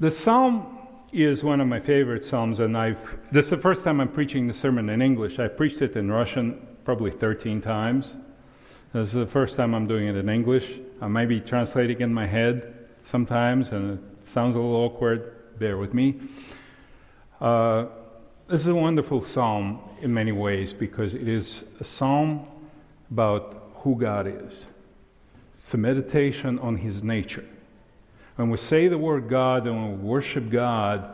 The psalm is one of my favorite psalms, and I've this is the first time I'm preaching the sermon in English. I preached it in Russian probably 13 times. This is the first time I'm doing it in English. I might be translating in my head sometimes, and it sounds a little awkward. Bear with me. Uh, this is a wonderful psalm in many ways because it is a psalm about who God is. It's a meditation on His nature. When we say the word God and when we worship God,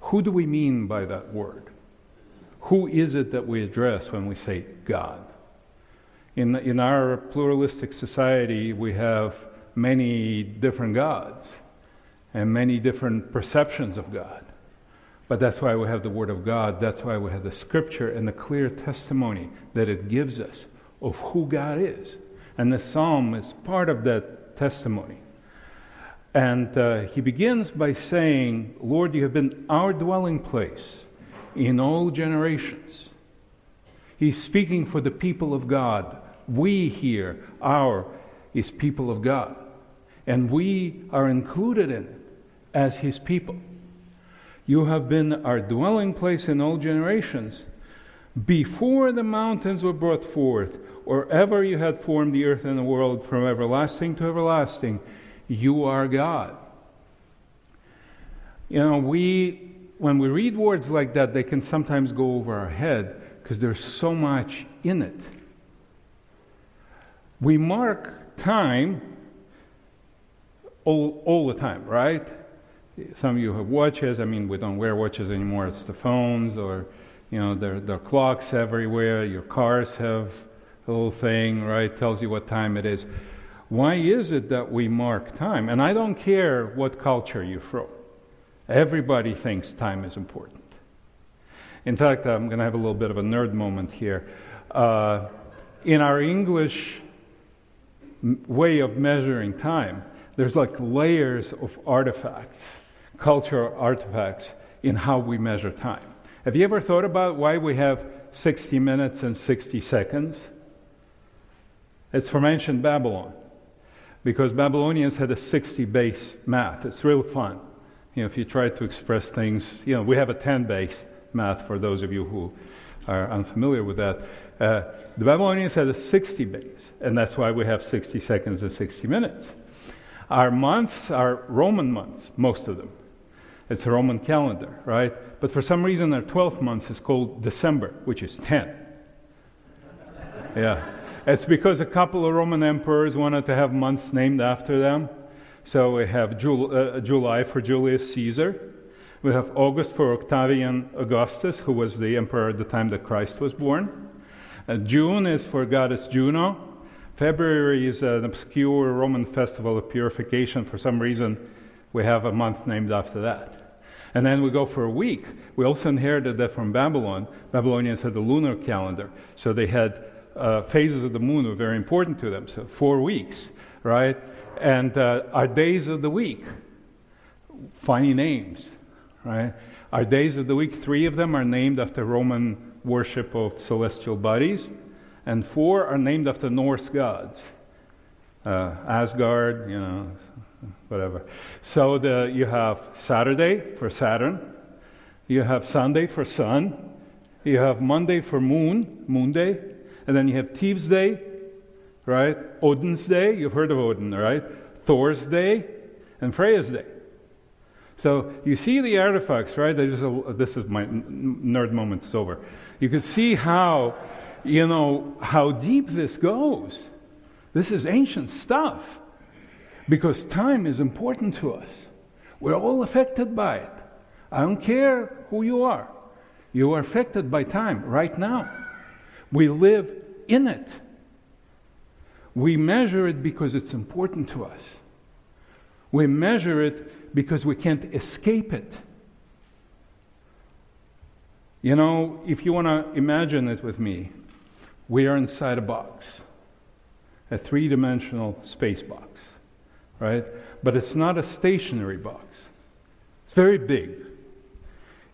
who do we mean by that word? Who is it that we address when we say God? In, in our pluralistic society, we have many different gods and many different perceptions of God. But that's why we have the Word of God. That's why we have the Scripture and the clear testimony that it gives us of who God is. And the Psalm is part of that testimony. And uh, he begins by saying, Lord, you have been our dwelling place in all generations. He's speaking for the people of God. We here, our, is people of God. And we are included in it as his people. You have been our dwelling place in all generations. Before the mountains were brought forth, or ever you had formed the earth and the world from everlasting to everlasting, you are God. You know, we, when we read words like that, they can sometimes go over our head because there's so much in it. We mark time all, all the time, right? Some of you have watches. I mean, we don't wear watches anymore. It's the phones, or you know, there, there are clocks everywhere. Your cars have a little thing, right? Tells you what time it is. Why is it that we mark time? And I don't care what culture you're from. Everybody thinks time is important. In fact, I'm going to have a little bit of a nerd moment here. Uh, in our English way of measuring time, there's like layers of artifacts cultural artifacts in how we measure time. Have you ever thought about why we have 60 minutes and 60 seconds? It's from ancient Babylon. Because Babylonians had a 60 base math. It's real fun. You know, if you try to express things, you know, we have a 10 base math for those of you who are unfamiliar with that. Uh, the Babylonians had a 60 base, and that's why we have 60 seconds and 60 minutes. Our months are Roman months, most of them. It's a Roman calendar, right? But for some reason, our 12th month is called December, which is 10. Yeah. It's because a couple of Roman emperors wanted to have months named after them. So we have Jul- uh, July for Julius Caesar. We have August for Octavian Augustus, who was the emperor at the time that Christ was born. Uh, June is for goddess Juno. February is an obscure Roman festival of purification. For some reason, we have a month named after that. And then we go for a week. We also inherited that from Babylon. Babylonians had the lunar calendar. So they had uh, phases of the moon were very important to them. So four weeks, right? And uh, our days of the week, funny names, right? Our days of the week, three of them are named after Roman worship of celestial bodies, and four are named after Norse gods. Uh, Asgard, you know, whatever. So the, you have Saturday for Saturn, you have Sunday for Sun, you have Monday for Moon, Moon Day, and then you have Thieves Day, right? Odin's Day, you've heard of Odin, right? Thor's Day, and Freya's Day. So you see the artifacts, right? A, this is my nerd moment. It's over. You can see how, you know, how deep this goes. This is ancient stuff. Because time is important to us. We're all affected by it. I don't care who you are. You are affected by time right now. We live in it. We measure it because it's important to us. We measure it because we can't escape it. You know, if you want to imagine it with me, we are inside a box, a three dimensional space box right? But it's not a stationary box. It's very big.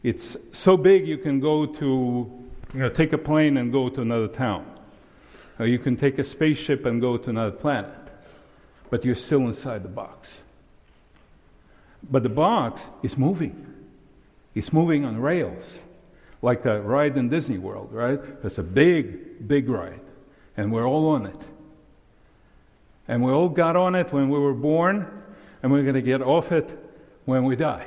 It's so big you can go to, you know, take a plane and go to another town. Or you can take a spaceship and go to another planet. But you're still inside the box. But the box is moving. It's moving on rails, like a ride in Disney World, right? It's a big, big ride, and we're all on it. And we all got on it when we were born, and we're going to get off it when we die.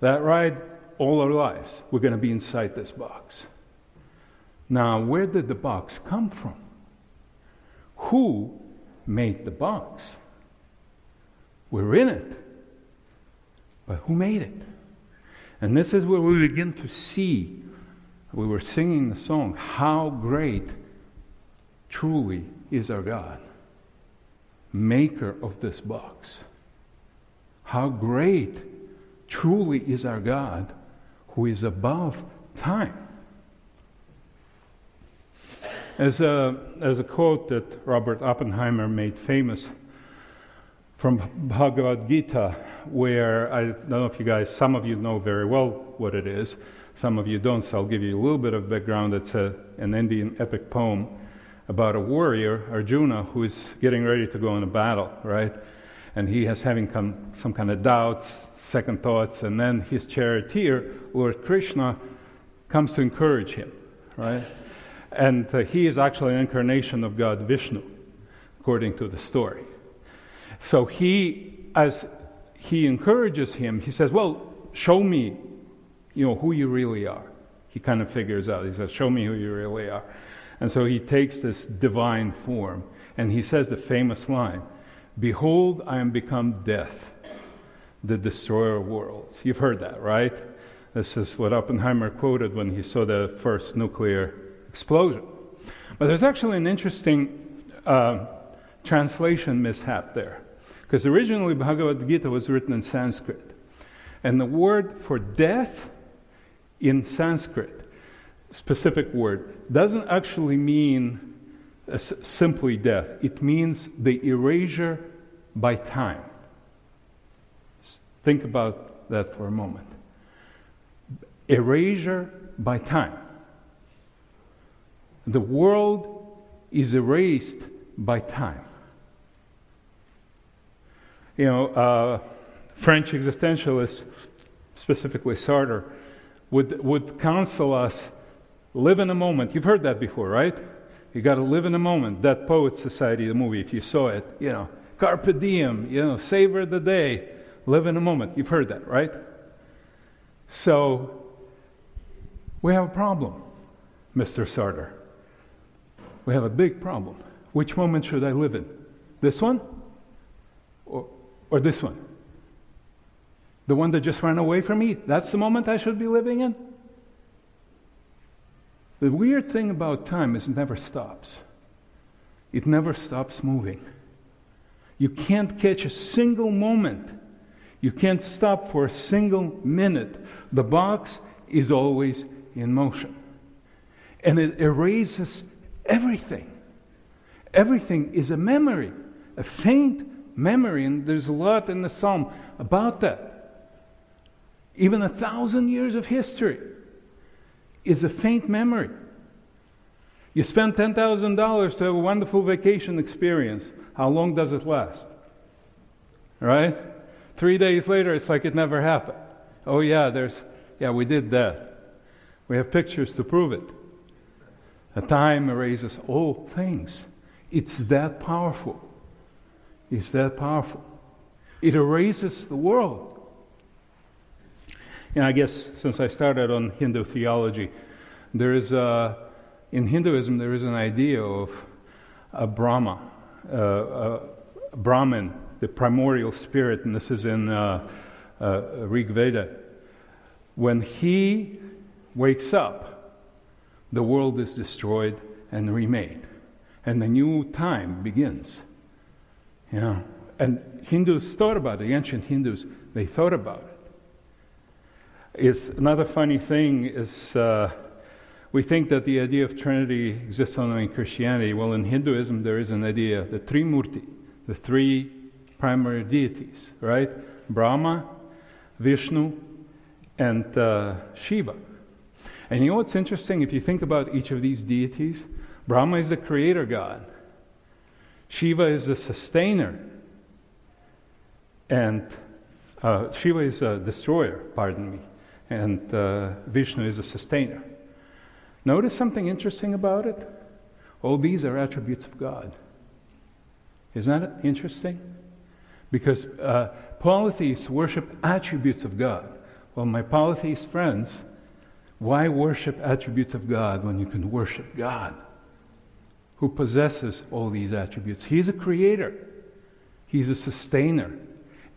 That ride, all our lives, we're going to be inside this box. Now, where did the box come from? Who made the box? We're in it. But who made it? And this is where we begin to see, we were singing the song, how great truly is our God, maker of this box. How great truly is our God who is above time. As a, as a quote that Robert Oppenheimer made famous from Bhagavad Gita, where I don't know if you guys, some of you know very well what it is, some of you don't, so I'll give you a little bit of background. It's a, an Indian epic poem about a warrior, Arjuna, who is getting ready to go into battle, right? And he is having come, some kind of doubts, second thoughts, and then his charioteer, Lord Krishna, comes to encourage him, right? And uh, he is actually an incarnation of God Vishnu, according to the story. So he, as he encourages him, he says, Well, show me, you know, who you really are. He kind of figures out. He says, Show me who you really are. And so he takes this divine form and he says the famous line Behold, I am become death, the destroyer of worlds. You've heard that, right? This is what Oppenheimer quoted when he saw the first nuclear explosion. But there's actually an interesting uh, translation mishap there. Because originally Bhagavad Gita was written in Sanskrit. And the word for death in Sanskrit, specific word, doesn't actually mean simply death. It means the erasure by time. think about that for a moment. Erasure by time. The world is erased by time. You know, uh, French existentialists, specifically Sartre, would, would counsel us live in a moment. You've heard that before, right? You got to live in a moment. Dead Poet Society, the movie, if you saw it, you know, carpe diem, you know, savor the day, live in a moment. You've heard that, right? So, we have a problem, Mr. Sartre we have a big problem. Which moment should I live in? This one? Or, or this one? The one that just ran away from me? That's the moment I should be living in? The weird thing about time is it never stops. It never stops moving. You can't catch a single moment. You can't stop for a single minute. The box is always in motion. And it erases Everything. Everything is a memory, a faint memory, and there's a lot in the psalm about that. Even a thousand years of history is a faint memory. You spend $10,000 to have a wonderful vacation experience. How long does it last? Right? Three days later, it's like it never happened. Oh, yeah, there's, yeah, we did that. We have pictures to prove it. Time erases all things. It's that powerful. It's that powerful. It erases the world. And I guess since I started on Hindu theology, there is a, in Hinduism there is an idea of a Brahma, Brahman, the primordial spirit, and this is in uh, uh, Rig Veda. When he wakes up, the world is destroyed and remade. And the new time begins. You know, and Hindus thought about it, the ancient Hindus, they thought about it. It's another funny thing is uh, we think that the idea of Trinity exists only in Christianity. Well, in Hinduism, there is an idea, the Trimurti, the three primary deities, right? Brahma, Vishnu, and uh, Shiva. And you know what's interesting? If you think about each of these deities, Brahma is the creator god, Shiva is the sustainer, and Uh, Shiva is a destroyer, pardon me, and uh, Vishnu is a sustainer. Notice something interesting about it? All these are attributes of God. Isn't that interesting? Because uh, polytheists worship attributes of God. Well, my polytheist friends, why worship attributes of God when you can worship God, who possesses all these attributes? He's a creator, He's a sustainer,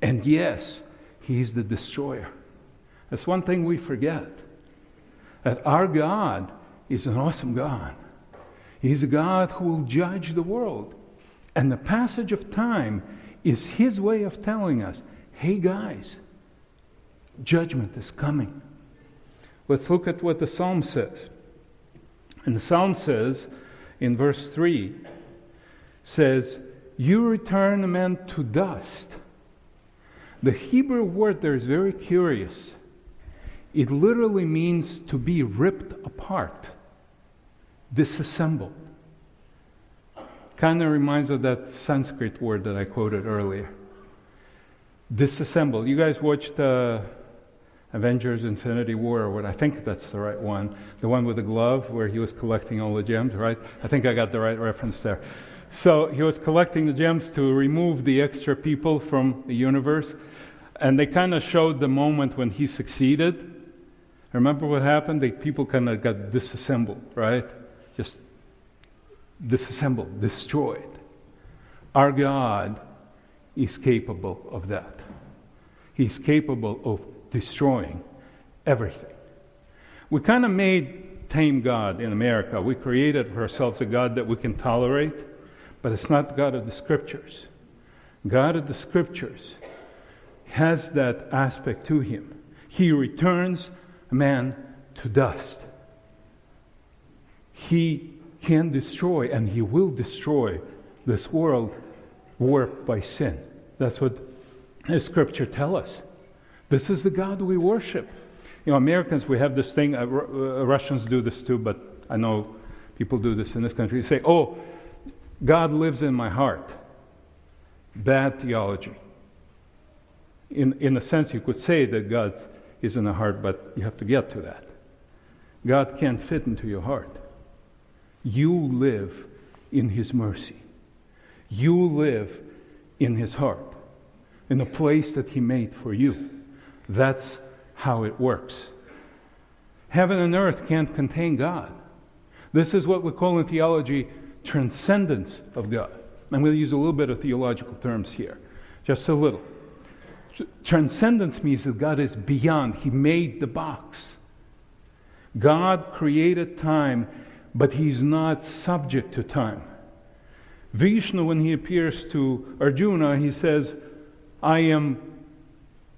and yes, He's the destroyer. That's one thing we forget that our God is an awesome God. He's a God who will judge the world. And the passage of time is His way of telling us hey, guys, judgment is coming. Let's look at what the psalm says. And the psalm says in verse 3 says, You return man to dust. The Hebrew word there is very curious. It literally means to be ripped apart, disassembled. Kind of reminds of that Sanskrit word that I quoted earlier. Disassemble. You guys watched uh, Avengers Infinity War, or what I think that's the right one. The one with the glove where he was collecting all the gems, right? I think I got the right reference there. So he was collecting the gems to remove the extra people from the universe. And they kind of showed the moment when he succeeded. Remember what happened? The people kind of got disassembled, right? Just disassembled, destroyed. Our God is capable of that. He's capable of destroying everything. We kind of made tame God in America. We created for ourselves a God that we can tolerate, but it's not God of the Scriptures. God of the Scriptures has that aspect to him. He returns man to dust. He can destroy, and he will destroy this world warped by sin. That's what the scripture tell us. This is the God we worship. You know, Americans, we have this thing, uh, uh, Russians do this too, but I know people do this in this country. They say, oh, God lives in my heart. Bad theology. In, in a sense, you could say that God is in the heart, but you have to get to that. God can't fit into your heart. You live in His mercy. You live in His heart, in a place that He made for you. That's how it works. Heaven and earth can't contain God. This is what we call in theology transcendence of God. I'm going to use a little bit of theological terms here, just a little. Transcendence means that God is beyond, He made the box. God created time, but He's not subject to time. Vishnu, when he appears to Arjuna, he says, I am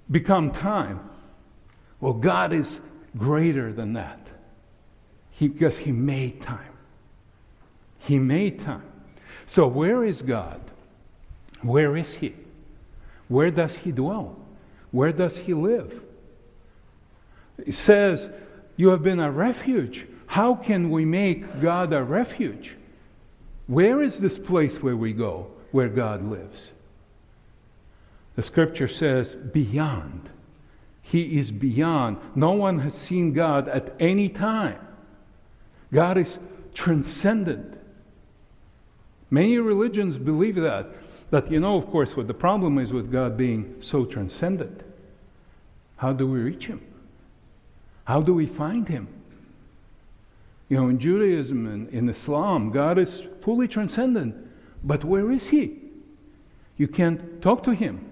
become time. Well, God is greater than that. He, because He made time. He made time. So, where is God? Where is He? Where does He dwell? Where does He live? It says, You have been a refuge. How can we make God a refuge? Where is this place where we go, where God lives? The scripture says, beyond. He is beyond. No one has seen God at any time. God is transcendent. Many religions believe that. But you know, of course, what the problem is with God being so transcendent. How do we reach Him? How do we find Him? You know, in Judaism and in Islam, God is fully transcendent. But where is He? You can't talk to Him.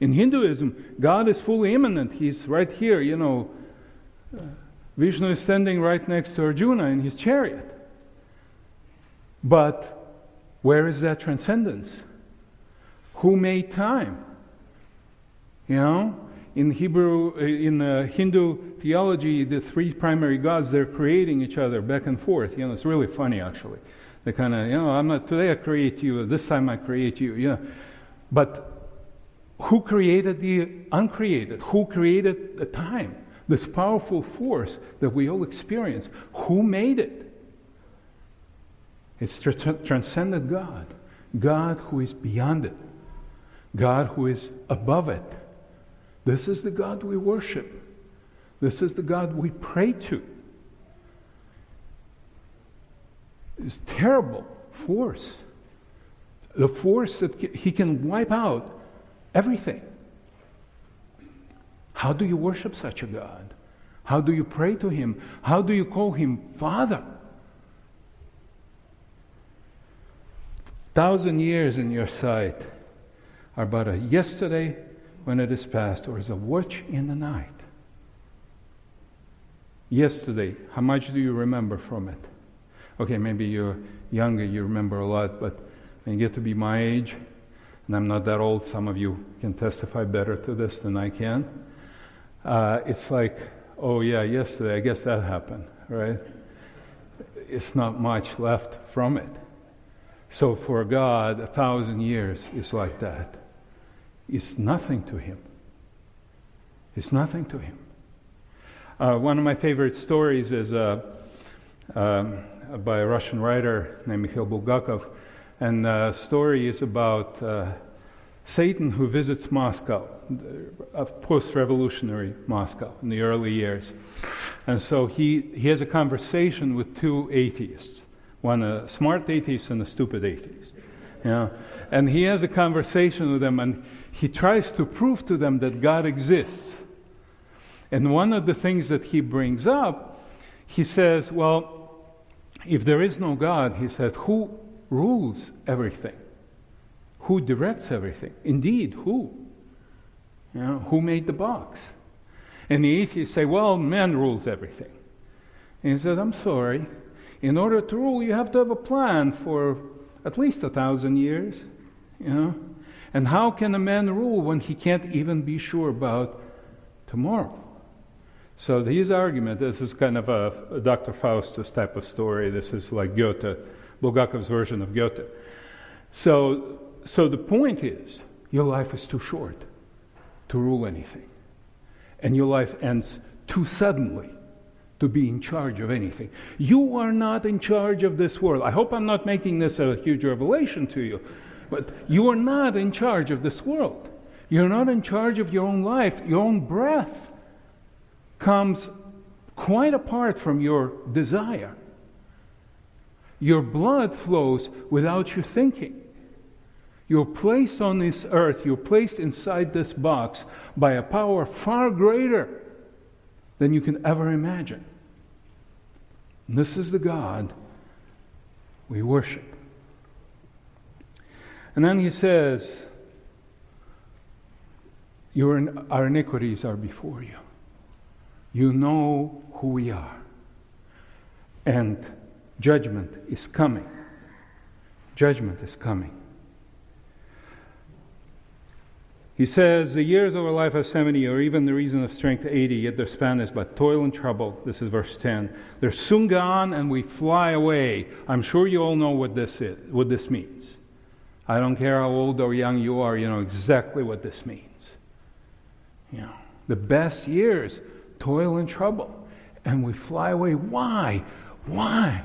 In Hinduism, God is fully immanent. He's right here, you know. Uh, Vishnu is standing right next to Arjuna in his chariot. But where is that transcendence? Who made time? You know, in Hebrew, uh, in uh, Hindu theology, the three primary gods they're creating each other back and forth. You know, it's really funny actually. They kind of, you know, I'm not today I create you, this time I create you. Yeah, but who created the uncreated? Who created the time? This powerful force that we all experience. Who made it? It's tra- transcendent God. God who is beyond it. God who is above it. This is the God we worship. This is the God we pray to. It's terrible force. The force that he can wipe out everything. How do you worship such a God? How do you pray to him? How do you call him Father? Thousand years in your sight are but a yesterday when it is past, or as a watch in the night. Yesterday, how much do you remember from it? Okay, maybe you're younger, you remember a lot, but when you get to be my age, and I'm not that old, some of you can testify better to this than I can. Uh, it's like, oh yeah, yesterday, I guess that happened, right? It's not much left from it. So for God, a thousand years is like that. It's nothing to Him. It's nothing to Him. Uh, one of my favorite stories is uh, um, by a Russian writer named Mikhail Bulgakov, and the story is about uh, Satan who visits Moscow, a post-revolutionary Moscow in the early years. And so he, he has a conversation with two atheists, one a smart atheist and a stupid atheist. Know? And he has a conversation with them and he tries to prove to them that God exists. And one of the things that he brings up, he says, well, if there is no God, he said, who rules everything? Who directs everything? Indeed, who? You know, who made the box? And the atheists say, well, man rules everything. And he said, I'm sorry. In order to rule, you have to have a plan for at least a thousand years. You know? And how can a man rule when he can't even be sure about tomorrow? So his argument, this is kind of a, a Dr. Faustus type of story. This is like Goethe, Bulgakov's version of Goethe. So so the point is, your life is too short to rule anything. And your life ends too suddenly to be in charge of anything. You are not in charge of this world. I hope I'm not making this a huge revelation to you, but you are not in charge of this world. You're not in charge of your own life. Your own breath comes quite apart from your desire. Your blood flows without you thinking. You're placed on this earth, you're placed inside this box by a power far greater than you can ever imagine. And this is the God we worship. And then he says, Your, Our iniquities are before you. You know who we are. And judgment is coming. Judgment is coming. He says, The years of our life are 70, or even the reason of strength 80, yet their span is but toil and trouble. This is verse 10. They're soon gone and we fly away. I'm sure you all know what this is, what this means. I don't care how old or young you are, you know exactly what this means. You know, the best years, toil and trouble. And we fly away. Why? Why?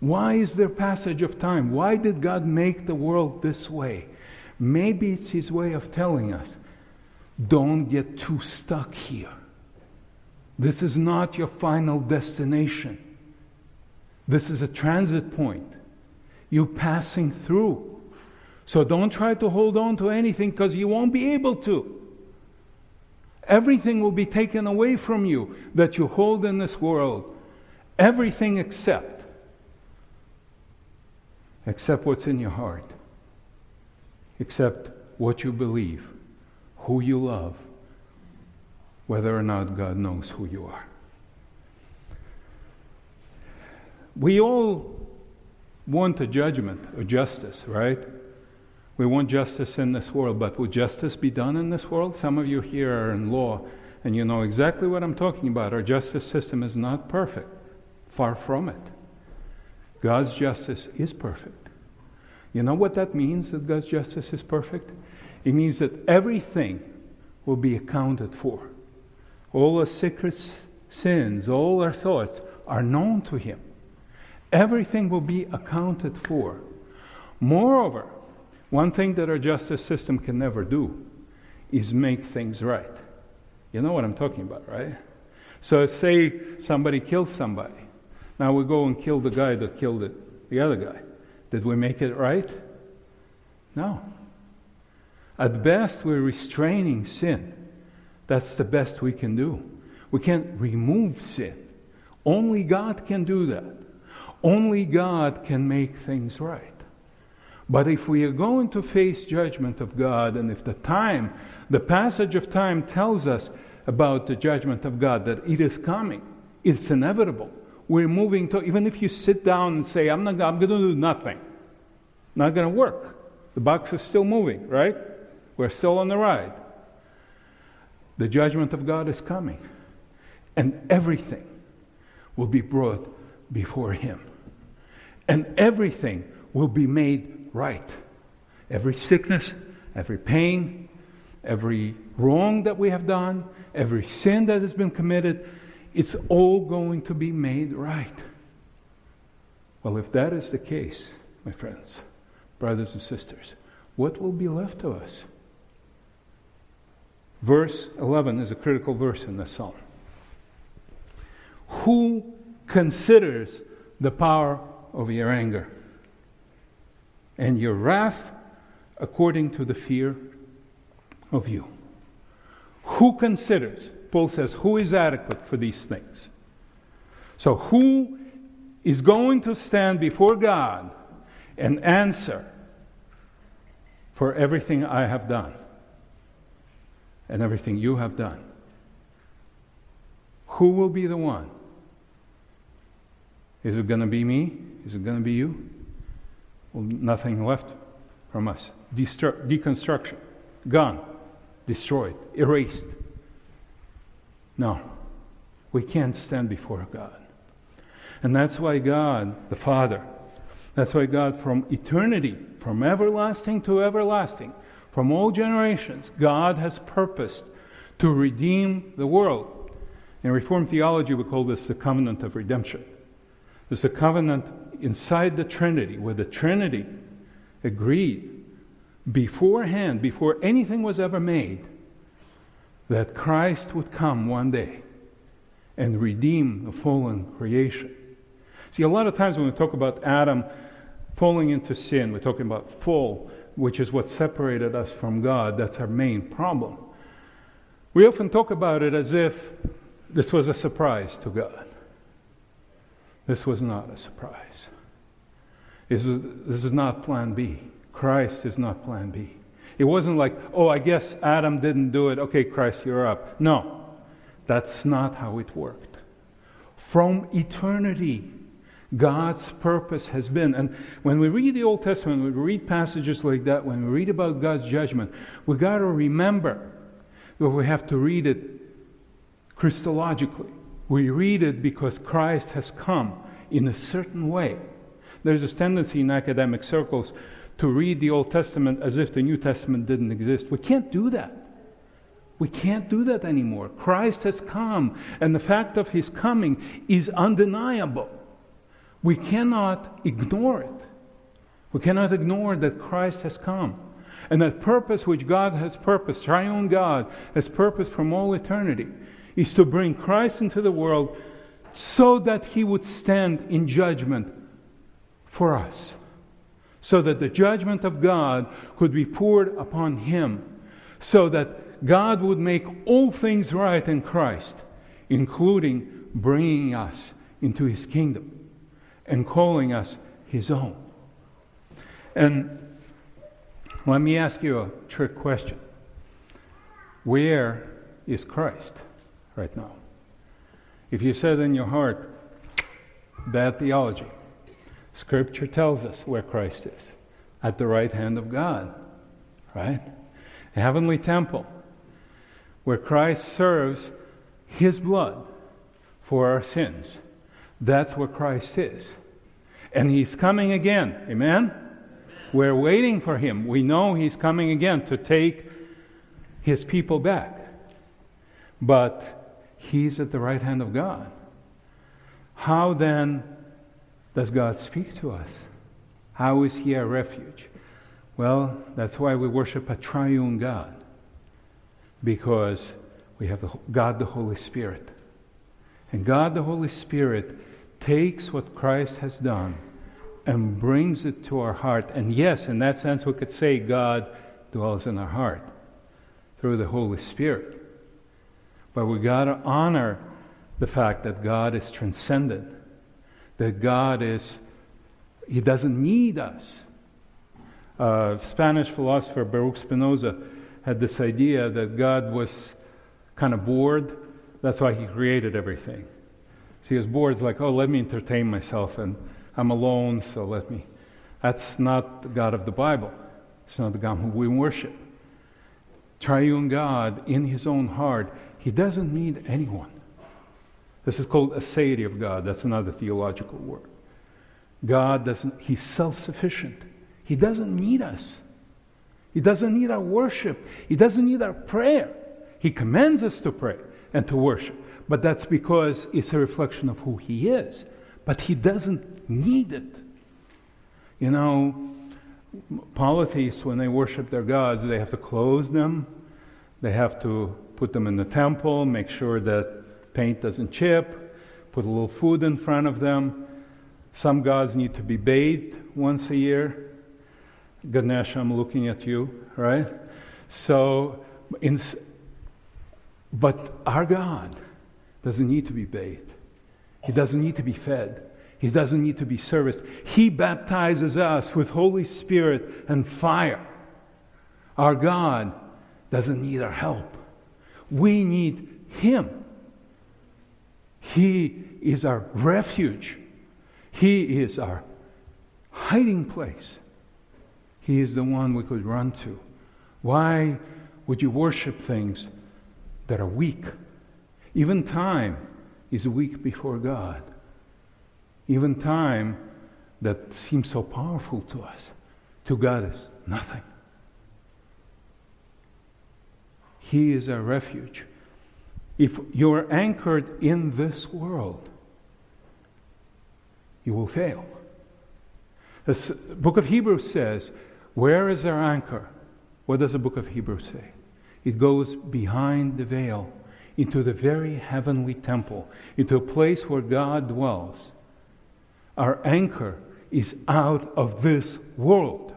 Why is there passage of time? Why did God make the world this way? Maybe it's his way of telling us don't get too stuck here. This is not your final destination. This is a transit point. You're passing through. So don't try to hold on to anything because you won't be able to. Everything will be taken away from you that you hold in this world. Everything except except what's in your heart except what you believe, who you love, whether or not God knows who you are. We all want a judgment, a justice, right? We want justice in this world, but will justice be done in this world? Some of you here are in law, and you know exactly what I'm talking about. Our justice system is not perfect, far from it. God's justice is perfect. You know what that means that God's justice is perfect? It means that everything will be accounted for. All our secret sins, all our thoughts are known to Him. Everything will be accounted for. Moreover, one thing that our justice system can never do is make things right. You know what I'm talking about, right? So say somebody kills somebody. Now we go and kill the guy that killed it, the other guy. Did we make it right? No. At best, we're restraining sin. That's the best we can do. We can't remove sin. Only God can do that. Only God can make things right. But if we are going to face judgment of God, and if the time, the passage of time tells us about the judgment of God, that it is coming, it's inevitable. We're moving to, even if you sit down and say, I'm, not, I'm going to do nothing, not going to work. The box is still moving, right? We're still on the ride. The judgment of God is coming. And everything will be brought before Him. And everything will be made right. Every sickness, every pain, every wrong that we have done, every sin that has been committed, it's all going to be made right. Well, if that is the case, my friends, brothers and sisters, what will be left to us? Verse 11 is a critical verse in the psalm. Who considers the power of your anger and your wrath according to the fear of you? Who considers? Paul says, who is adequate for these things? So, who is going to stand before God and answer for everything I have done and everything you have done? Who will be the one? Is it going to be me? Is it going to be you? Well, nothing left from us. Destru- deconstruction. Gone. Destroyed. Erased. No. We can't stand before God. And that's why God, the Father, that's why God, from eternity, from everlasting to everlasting, from all generations, God has purposed to redeem the world. In Reformed theology, we call this the covenant of redemption. There's a covenant inside the Trinity where the Trinity agreed beforehand, before anything was ever made, that Christ would come one day and redeem the fallen creation. See, a lot of times when we talk about Adam falling into sin, we're talking about fall, which is what separated us from God. That's our main problem. We often talk about it as if this was a surprise to God. This was not a surprise. This is, not plan B. Christ is not plan B. It wasn't like, oh, I guess Adam didn't do it. Okay, Christ, you're up. No, that's not how it worked. From eternity, God's purpose has been. And when we read the Old Testament, when we read passages like that, when we read about God's judgment, we got to remember that we have to read it Christologically. We read it because Christ has come in a certain way. There's this tendency in academic circles to read the Old Testament as if the New Testament didn't exist. We can't do that. We can't do that anymore. Christ has come, and the fact of his coming is undeniable. We cannot ignore it. We cannot ignore that Christ has come. And that purpose which God has purposed, triune God has purposed from all eternity, is to bring Christ into the world so that he would stand in judgment for us. So that the judgment of God could be poured upon him. So that God would make all things right in Christ, including bringing us into his kingdom and calling us his own. And let me ask you a trick question Where is Christ? right now. If you said in your heart, bad theology, Scripture tells us where Christ is at the right hand of God, right? The heavenly temple, where Christ serves His blood for our sins. That's where Christ is. And He's coming again. Amen? We're waiting for Him. We know He's coming again to take His people back. But He's at the right hand of God. How then does God speak to us? How is He our refuge? Well, that's why we worship a triune God. Because we have God the Holy Spirit. And God the Holy Spirit takes what Christ has done and brings it to our heart. And yes, in that sense, we could say God dwells in our heart through the Holy Spirit. But we got to honor the fact that God is transcendent, that God is, He doesn't need us. Uh, Spanish philosopher Baruch Spinoza had this idea that God was kind of bored. That's why He created everything. So He was bored. Like, oh, let me entertain myself, and I'm alone, so let me. That's not the God of the Bible. It's not the God who we worship. Triune God in His own heart, He doesn't need anyone. This is called aseity of God. That's another theological word. God doesn't, He's self sufficient. He doesn't need us. He doesn't need our worship. He doesn't need our prayer. He commands us to pray and to worship. But that's because it's a reflection of who He is. But He doesn't need it. You know, polytheists, when they worship their gods, they have to close them, they have to put them in the temple, make sure that paint doesn't chip, put a little food in front of them. Some gods need to be bathed once a year. Ganesh, I'm looking at you, right? So, in, but our God doesn't need to be bathed. He doesn't need to be fed. He doesn't need to be serviced. He baptizes us with Holy Spirit and fire. Our God doesn't need our help. We need Him. He is our refuge. He is our hiding place. He is the one we could run to. Why would you worship things that are weak? Even time is weak before God. Even time that seems so powerful to us, to God is nothing. He is our refuge. If you're anchored in this world, you will fail. The book of Hebrews says, Where is our anchor? What does the book of Hebrews say? It goes behind the veil into the very heavenly temple, into a place where God dwells. Our anchor is out of this world.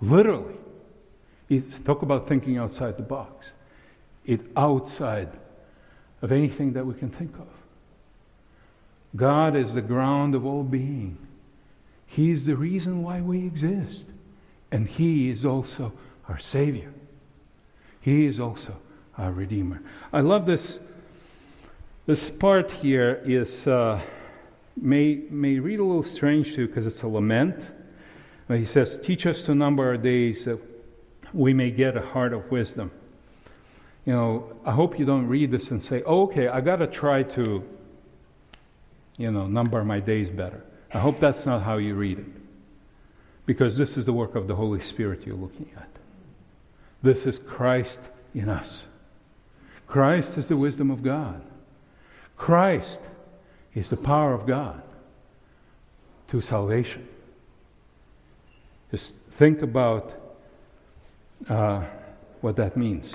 Literally. It's, talk about thinking outside the box. It's outside of anything that we can think of. God is the ground of all being. He is the reason why we exist. And He is also our Savior. He is also our Redeemer. I love this. This part here is uh, may may read a little strange to you because it's a lament. But he says, "Teach us to number our days that we may get a heart of wisdom." You know, I hope you don't read this and say, oh, okay, I got to try to, you know, number my days better. I hope that's not how you read it. Because this is the work of the Holy Spirit you're looking at. This is Christ in us. Christ is the wisdom of God. Christ is the power of God to salvation. Just think about uh, what that means.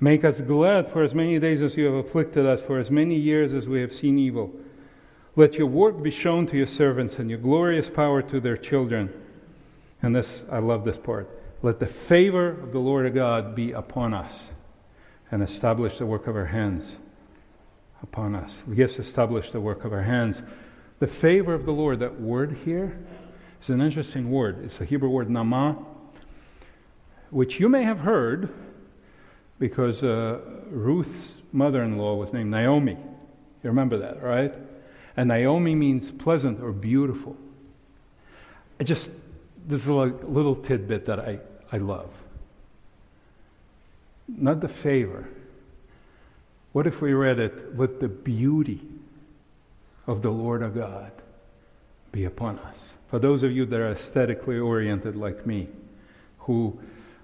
Make us glad for as many days as you have afflicted us, for as many years as we have seen evil. Let your work be shown to your servants and your glorious power to their children. And this, I love this part. Let the favor of the Lord God be upon us and establish the work of our hands upon us. Yes, establish the work of our hands. The favor of the Lord, that word here, is an interesting word. It's the Hebrew word nama, which you may have heard because uh, Ruth's mother in law was named Naomi. You remember that, right? And Naomi means pleasant or beautiful. I just, this is a little tidbit that I, I love. Not the favor. What if we read it, let the beauty of the Lord our God be upon us? For those of you that are aesthetically oriented like me, who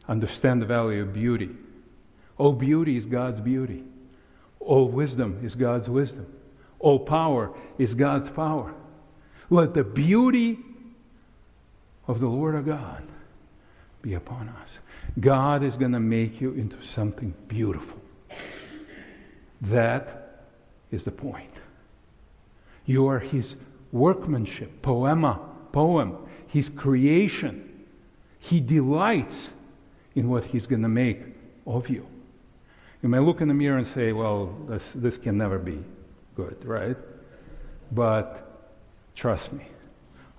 understand the value of beauty, all beauty is God's beauty. All wisdom is God's wisdom. All power is God's power. Let the beauty of the Lord our God be upon us. God is going to make you into something beautiful. That is the point. You are His workmanship, poema, poem, His creation. He delights in what He's going to make of you. You may look in the mirror and say, well, this, this can never be good, right? But trust me,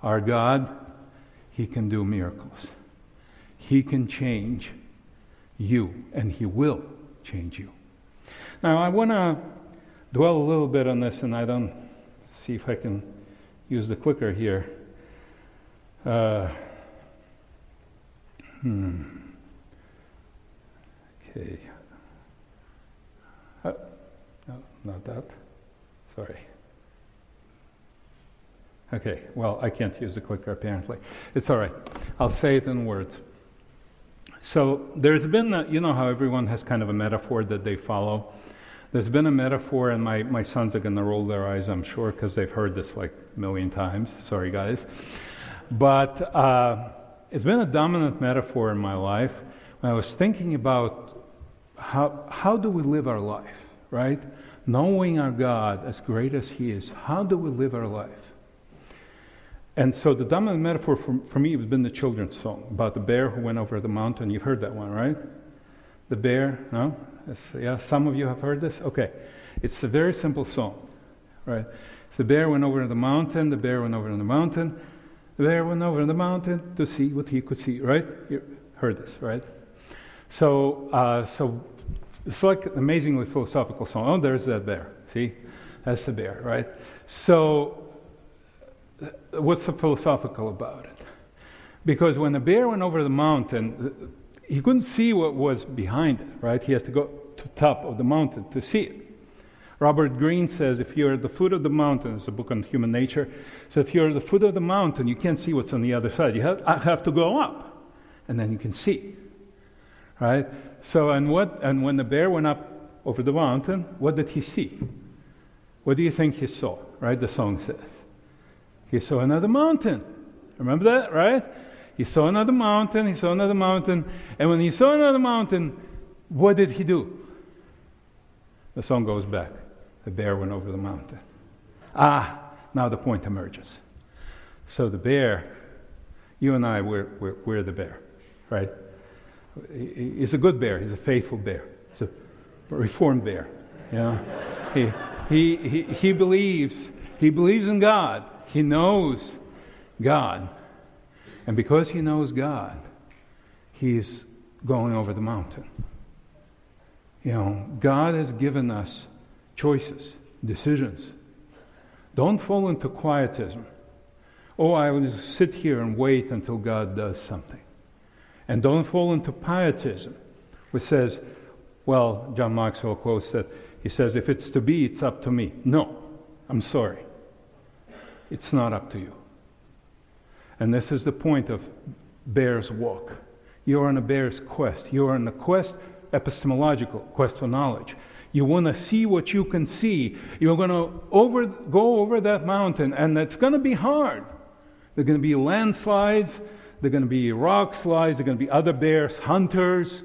our God, He can do miracles. He can change you, and He will change you. Now, I want to dwell a little bit on this, and I don't see if I can use the clicker here. Uh, hmm. Okay. Uh, no, not that. Sorry. Okay, well, I can't use the clicker apparently. It's all right. I'll say it in words. So there's been, a, you know how everyone has kind of a metaphor that they follow? There's been a metaphor, and my, my sons are going to roll their eyes, I'm sure, because they've heard this like a million times. Sorry, guys. But uh, it's been a dominant metaphor in my life. When I was thinking about how, how do we live our life, right? Knowing our God as great as He is, how do we live our life? And so the dominant metaphor for, for me has been the children's song about the bear who went over the mountain. You've heard that one, right? The bear, no? yeah, some of you have heard this? Okay. It's a very simple song, right? The bear went over the mountain, the bear went over the mountain, the bear went over the mountain to see what he could see, right? You heard this, right? So, uh, so it's like an amazingly philosophical song. Oh, there's that bear. See? That's the bear, right? So uh, what's so philosophical about it? Because when the bear went over the mountain, he couldn't see what was behind it, right? He has to go to the top of the mountain to see it. Robert Greene says if you're at the foot of the mountain, it's a book on human nature, so if you're at the foot of the mountain, you can't see what's on the other side. You have, have to go up, and then you can see. Right? So, and, what, and when the bear went up over the mountain, what did he see? What do you think he saw? Right? The song says. He saw another mountain. Remember that, right? He saw another mountain, he saw another mountain, and when he saw another mountain, what did he do? The song goes back. The bear went over the mountain. Ah, now the point emerges. So the bear, you and I, we're, we're, we're the bear, right? He's a good bear. He's a faithful bear. He's a reformed bear. He, he, he, he believes. He believes in God. He knows God. And because he knows God, he's going over the mountain. You know, God has given us choices, decisions. Don't fall into quietism. Oh, I will just sit here and wait until God does something. And don't fall into pietism, which says, well, John Maxwell quotes that, he says, if it's to be, it's up to me. No, I'm sorry. It's not up to you. And this is the point of bear's walk. You're on a bear's quest. You're on a quest, epistemological quest for knowledge. You want to see what you can see. You're going to over, go over that mountain, and it's going to be hard. There are going to be landslides. There are going to be rock slides. There are going to be other bears, hunters.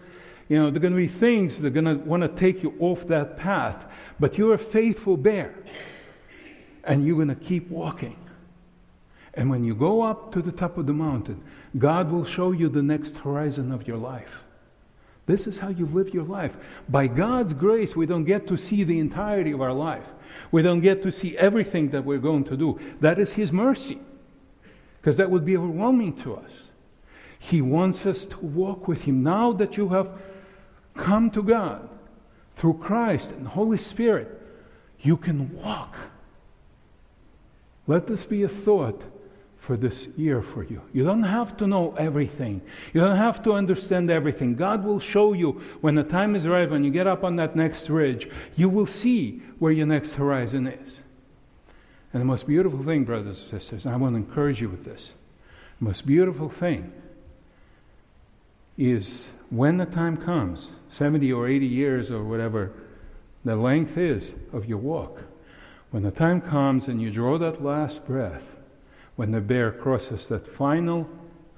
You know, there are going to be things that are going to want to take you off that path. But you're a faithful bear and you're going to keep walking. And when you go up to the top of the mountain, God will show you the next horizon of your life. This is how you live your life. By God's grace, we don't get to see the entirety of our life. We don't get to see everything that we're going to do. That is His mercy, because that would be overwhelming to us. He wants us to walk with Him. Now that you have come to God through Christ and the Holy Spirit, you can walk let this be a thought for this year for you. You don't have to know everything. You don't have to understand everything. God will show you when the time is right, when you get up on that next ridge, you will see where your next horizon is. And the most beautiful thing, brothers and sisters, and I want to encourage you with this, the most beautiful thing is when the time comes, 70 or 80 years or whatever the length is of your walk, when the time comes and you draw that last breath, when the bear crosses that final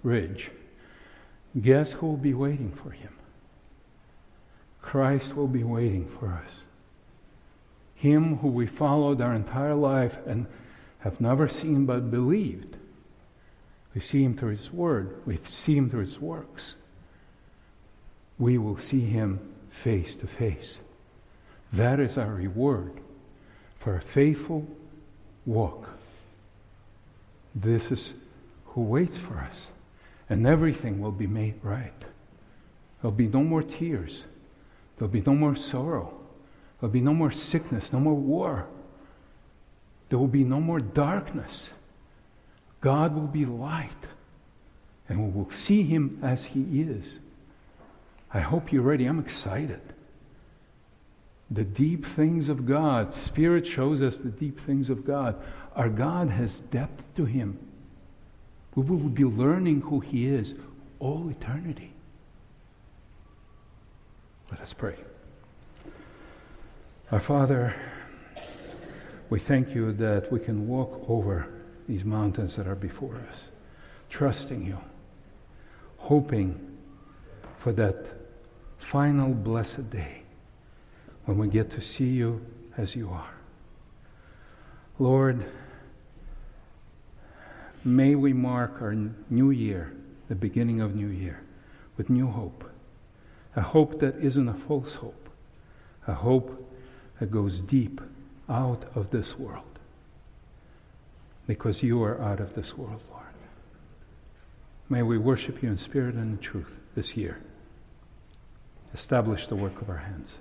ridge, guess who will be waiting for him? Christ will be waiting for us. Him who we followed our entire life and have never seen but believed. We see him through his word, we see him through his works. We will see him face to face. That is our reward for a faithful walk. This is who waits for us. And everything will be made right. There'll be no more tears. There'll be no more sorrow. There'll be no more sickness, no more war. There will be no more darkness. God will be light. And we will see him as he is. I hope you're ready. I'm excited. The deep things of God. Spirit shows us the deep things of God. Our God has depth to him. We will be learning who he is all eternity. Let us pray. Our Father, we thank you that we can walk over these mountains that are before us, trusting you, hoping for that final blessed day when we get to see you as you are. Lord, may we mark our new year, the beginning of new year, with new hope. A hope that isn't a false hope. A hope that goes deep out of this world. Because you are out of this world, Lord. May we worship you in spirit and in truth this year. Establish the work of our hands.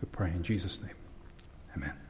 We pray in Jesus' name. Amen.